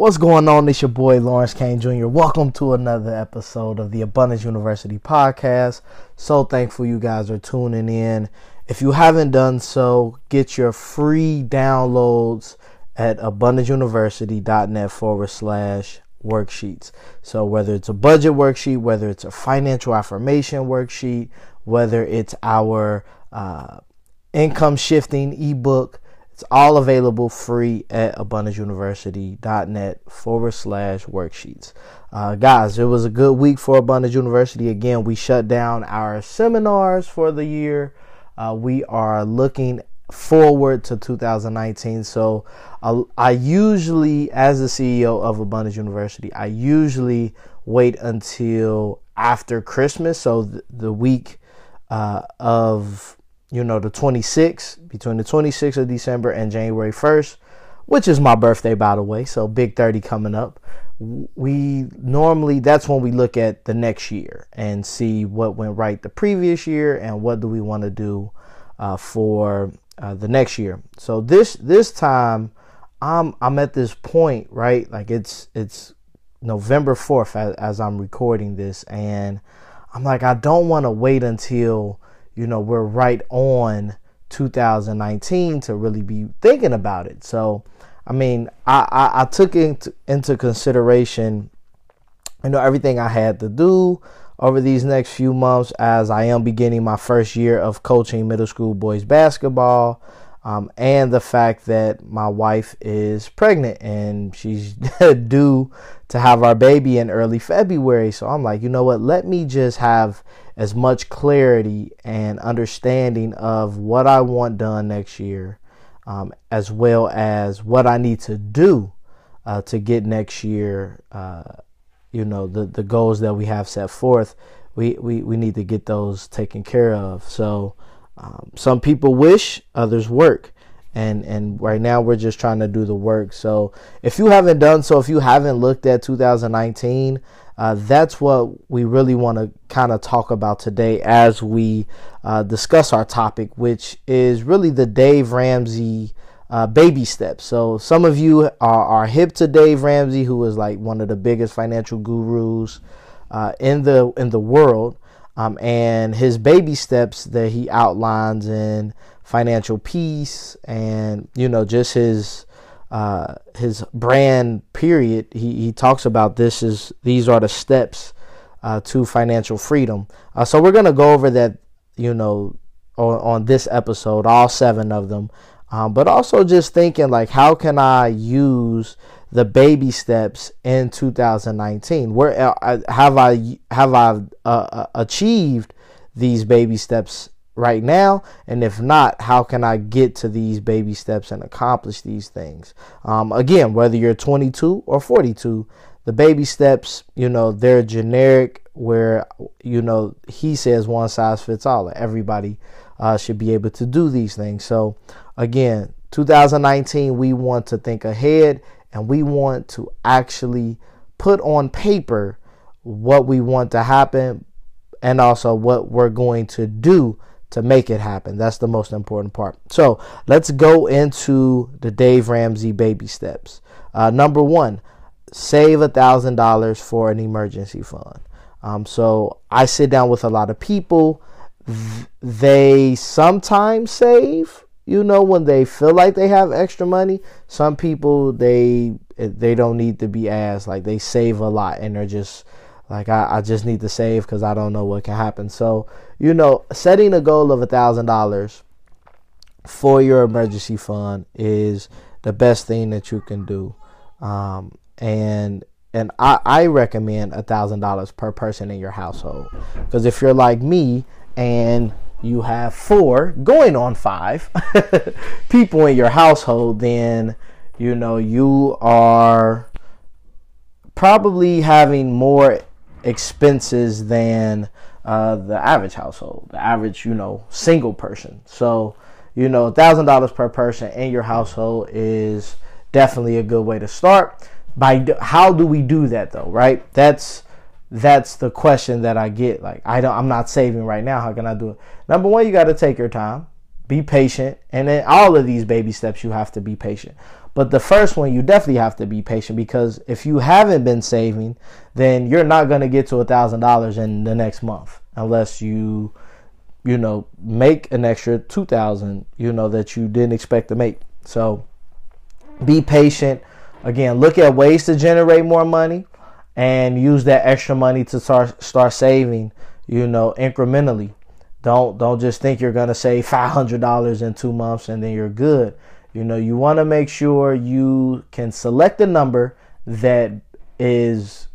What's going on? It's your boy Lawrence Kane Jr. Welcome to another episode of the Abundance University podcast. So thankful you guys are tuning in. If you haven't done so, get your free downloads at abundanceuniversity.net forward slash worksheets. So whether it's a budget worksheet, whether it's a financial affirmation worksheet, whether it's our uh, income shifting ebook, it's all available free at abundanceuniversity.net forward slash worksheets. Uh, guys, it was a good week for Abundance University. Again, we shut down our seminars for the year. Uh, we are looking forward to 2019. So uh, I usually, as the CEO of Abundance University, I usually wait until after Christmas. So th- the week uh, of you know, the 26th, between the 26th of December and January 1st, which is my birthday, by the way. So big 30 coming up. We normally, that's when we look at the next year and see what went right the previous year and what do we want to do uh, for uh, the next year. So this, this time, I'm, I'm at this point, right? Like it's, it's November 4th as, as I'm recording this. And I'm like, I don't want to wait until, you know, we're right on 2019 to really be thinking about it. So, I mean, I, I, I took into, into consideration, you know, everything I had to do over these next few months as I am beginning my first year of coaching middle school boys basketball. Um, and the fact that my wife is pregnant and she's due to have our baby in early February. So I'm like, you know what? Let me just have as much clarity and understanding of what I want done next year, um, as well as what I need to do uh, to get next year. Uh, you know the the goals that we have set forth. We we we need to get those taken care of. So um, some people wish, others work. And and right now we're just trying to do the work. So if you haven't done so if you haven't looked at 2019 uh, that's what we really want to kind of talk about today as we uh, discuss our topic which is really the dave ramsey uh, baby steps. So some of you are, are hip to dave ramsey who is like one of the biggest financial gurus uh, in the in the world um, and his baby steps that he outlines in financial peace and you know just his uh, his brand period he, he talks about this is these are the steps uh, to financial freedom. Uh, so we're gonna go over that you know on, on this episode all seven of them um, but also just thinking like how can i use the baby steps in 2019 where uh, have i have i uh, uh, achieved these baby steps right now? And if not, how can I get to these baby steps and accomplish these things? Um, again, whether you're 22 or 42, the baby steps, you know, they're generic where, you know, he says one size fits all. Everybody uh, should be able to do these things. So, again, 2019, we want to think ahead and we want to actually put on paper what we want to happen and also what we're going to do to make it happen. That's the most important part. So let's go into the Dave Ramsey baby steps. Uh, number one, save a thousand dollars for an emergency fund. Um, so I sit down with a lot of people. They sometimes save, you know, when they feel like they have extra money. Some people they they don't need to be asked. Like they save a lot and they're just like I, I just need to save because I don't know what can happen. So you know, setting a goal of a thousand dollars for your emergency fund is the best thing that you can do. Um, and and I, I recommend a thousand dollars per person in your household because if you're like me and you have four going on five people in your household then you know you are probably having more expenses than uh, the average household, the average, you know, single person. So, you know, thousand dollars per person in your household is definitely a good way to start. By how do we do that though, right? That's that's the question that I get. Like, I don't, I'm not saving right now. How can I do it? Number one, you got to take your time, be patient, and then all of these baby steps, you have to be patient. But the first one, you definitely have to be patient because if you haven't been saving, then you're not going to get to a thousand dollars in the next month unless you, you know, make an extra two thousand, you know, that you didn't expect to make. So be patient. Again, look at ways to generate more money and use that extra money to start start saving, you know, incrementally. Don't don't just think you're gonna save five hundred dollars in two months and then you're good. You know, you want to make sure you can select a number that is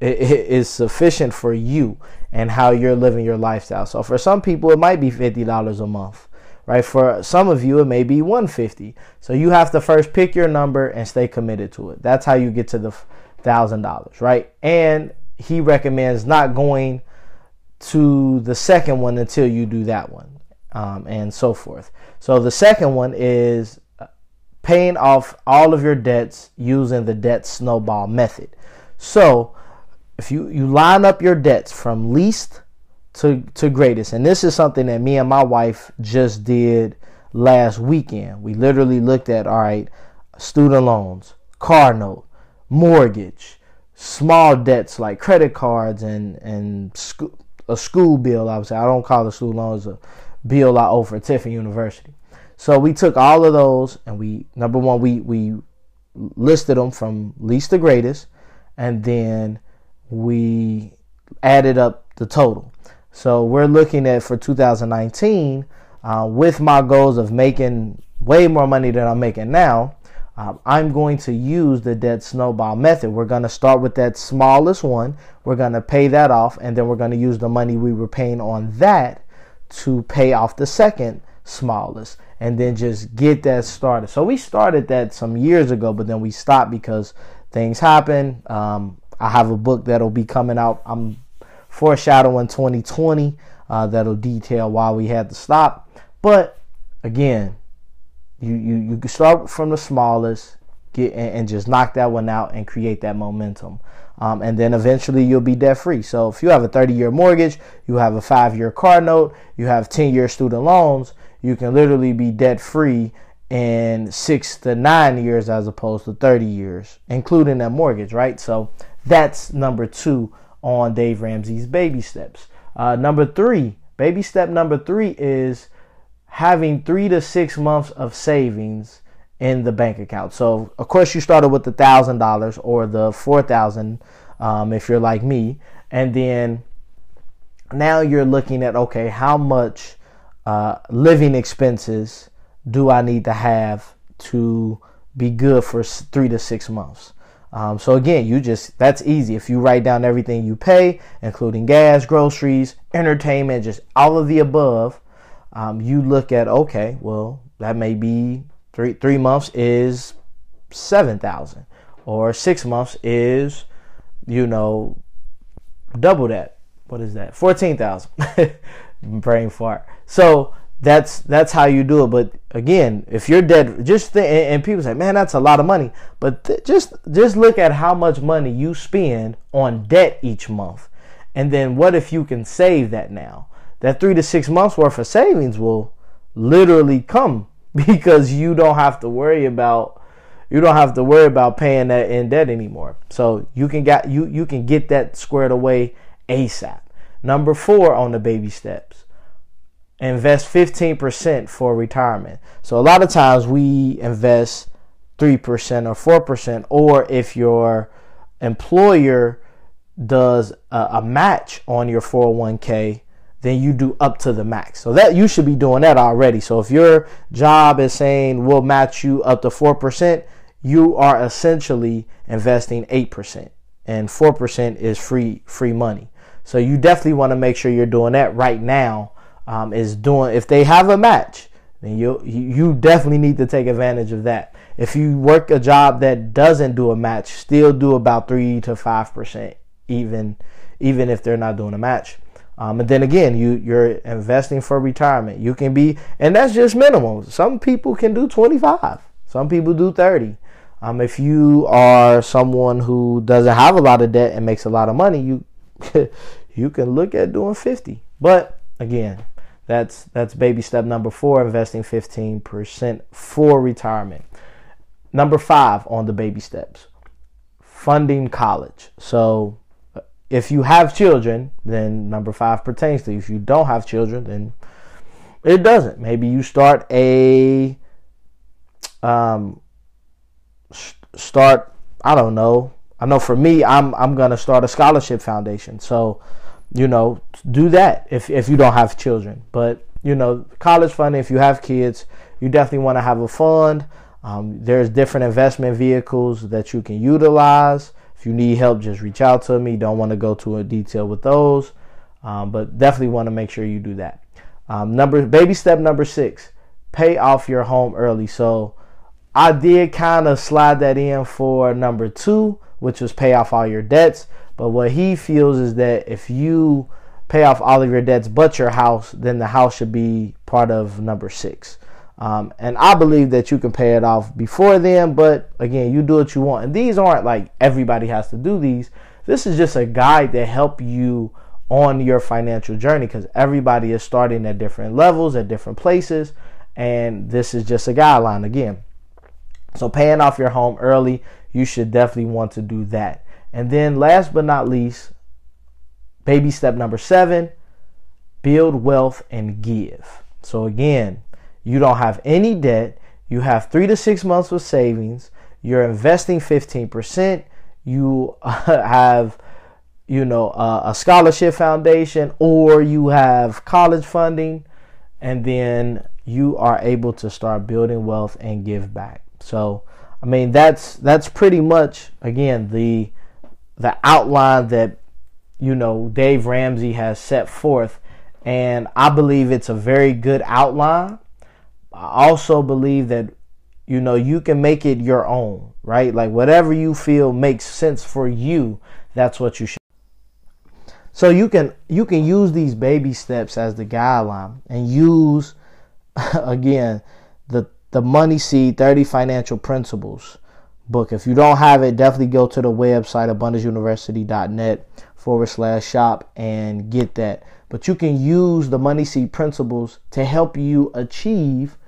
is sufficient for you and how you're living your lifestyle. So for some people it might be $50 a month, right? For some of you it may be 150. So you have to first pick your number and stay committed to it. That's how you get to the $1000, right? And he recommends not going to the second one until you do that one. Um, and so forth. So the second one is paying off all of your debts using the debt snowball method. So, if you, you line up your debts from least to, to greatest, and this is something that me and my wife just did last weekend. We literally looked at, all right, student loans, car note, mortgage, small debts like credit cards and, and school, a school bill, I would say. I don't call the student loans a bill I owe for Tiffin University. So we took all of those and we number one we we listed them from least to greatest, and then we added up the total. So we're looking at for 2019 uh, with my goals of making way more money than I'm making now. Um, I'm going to use the debt snowball method. We're going to start with that smallest one. We're going to pay that off, and then we're going to use the money we were paying on that to pay off the second smallest and then just get that started. So we started that some years ago, but then we stopped because things happen. Um, I have a book that'll be coming out. I'm foreshadowing 2020 uh, that'll detail why we had to stop. But again, you you you can start from the smallest, get and, and just knock that one out and create that momentum. Um, and then eventually you'll be debt free. So if you have a 30 year mortgage, you have a five year car note, you have 10 year student loans, you can literally be debt free in six to nine years as opposed to 30 years, including that mortgage, right? So that's number two on Dave Ramsey's baby steps. Uh, number three, baby step number three is having three to six months of savings in the bank account. So, of course, you started with the thousand dollars or the four thousand, um, if you're like me, and then now you're looking at okay, how much uh, living expenses do I need to have to be good for three to six months? Um, so again, you just that's easy. If you write down everything you pay, including gas, groceries, entertainment, just all of the above, um, you look at okay, well that may be three three months is seven thousand, or six months is you know double that. What is that? Fourteen thousand. brain fart. So that's that's how you do it. But again, if you're dead, just th- and people say, man, that's a lot of money. But th- just just look at how much money you spend on debt each month, and then what if you can save that now? That three to six months worth of savings will literally come because you don't have to worry about you don't have to worry about paying that in debt anymore. So you can get you you can get that squared away ASAP. Number four on the baby steps invest 15% for retirement. So a lot of times we invest 3% or 4%, or if your employer does a, a, match on your 401k, then you do up to the max. So that you should be doing that already. So if your job is saying we'll match you up to 4%, you are essentially investing 8% and 4% is free free money. So you definitely want to make sure you're doing that right now. Um, is doing if they have a match, then you you definitely need to take advantage of that. If you work a job that doesn't do a match, still do about three to five percent, even even if they're not doing a match. Um, and then again, you you're investing for retirement. You can be, and that's just minimum. Some people can do 25. Some people do 30. Um, if you are someone who doesn't have a lot of debt and makes a lot of money, you you can look at doing 50. But again, that's that's baby step number 4, investing 15% for retirement. number five on the baby steps funding college. So if you have children, then number five pertains to you. If you don't have children, then it doesn't. Maybe you start a um start I don't know. I know for me I'm I'm going to start a scholarship foundation. So, you know, do that if if you don't have children. But, you know, college funding if you have kids, you definitely want to have a fund. Um, there's different investment vehicles that you can utilize. You need help, just reach out to me. Don't want to go to a detail with those, um, but definitely want to make sure you do that. Um, number baby step number six: pay off your home early. So I did kind of slide that in for number two, which was pay off all your debts. But what he feels is that if you pay off all of your debts but your house, then the house should be part of number six. Um, and I believe that you can pay it off before then, but again, you do what you want. And these aren't like everybody has to do these. This is just a guide to help you on your financial journey because everybody is starting at different levels, at different places. And this is just a guideline again. So, paying off your home early, you should definitely want to do that. And then, last but not least, baby step number seven build wealth and give. So, again, you don't have any debt. You have three to six months of savings. You're investing 15%. You uh, have, you know, a, a scholarship foundation or you have college funding. And then you are able to start building wealth and give back. So, I mean, that's that's pretty much again the the outline that you know Dave Ramsey has set forth, and I believe it's a very good outline. I also believe that you know you can make it your own, right? Like whatever you feel makes sense for you, that's what you should. So you can you can use these baby steps as the guideline and use again the the Money Seed 30 Financial Principles book. If you don't have it, definitely go to the website abundanceuniversity.net forward slash shop and get that. But you can use the Money Seed Principles to help you achieve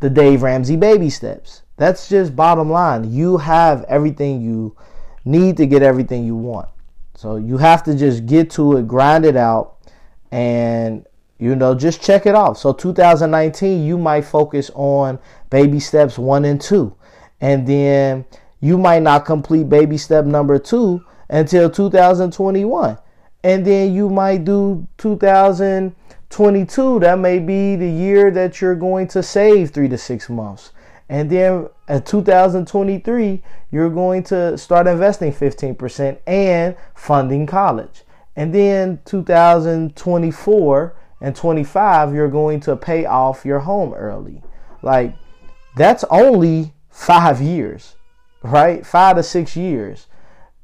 the Dave Ramsey baby steps. That's just bottom line. You have everything you need to get everything you want. So you have to just get to it, grind it out, and you know, just check it off. So 2019, you might focus on baby steps one and two. And then you might not complete baby step number two until 2021. And then you might do 2000 22, that may be the year that you're going to save three to six months. And then at 2023, you're going to start investing 15% and funding college. And then 2024 and 25, you're going to pay off your home early. Like, that's only five years, right? Five to six years.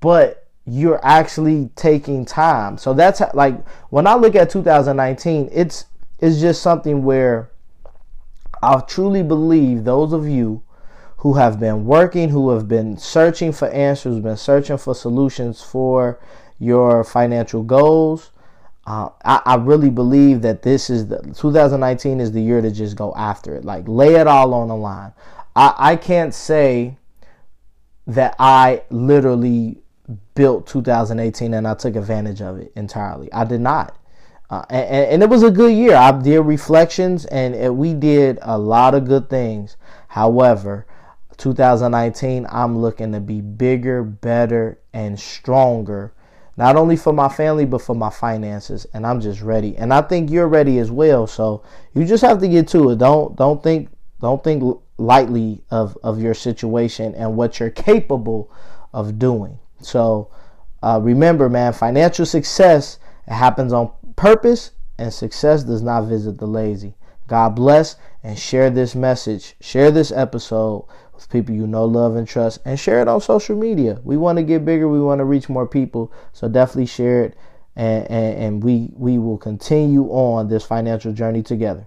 But you're actually taking time. So that's like when I look at 2019, it's it's just something where I truly believe those of you who have been working, who have been searching for answers, been searching for solutions for your financial goals. Uh, I, I really believe that this is the 2019 is the year to just go after it. Like lay it all on the line. I, I can't say that I literally built 2018 and I took advantage of it entirely. I did not. Uh, and, and, it was a good year. I did reflections and it, we did a lot of good things. However, 2019, I'm looking to be bigger, better, and stronger, not only for my family, but for my finances. And I'm just ready. And I think you're ready as well. So you just have to get to it. Don't, don't think, don't think lightly of, of your situation and what you're capable of doing. So uh, remember, man, financial success happens on purpose, and success does not visit the lazy. God bless and share this message, share this episode with people you know, love, and trust, and share it on social media. We want to get bigger, we want to reach more people, so definitely share it, and, and, and we we will continue on this financial journey together.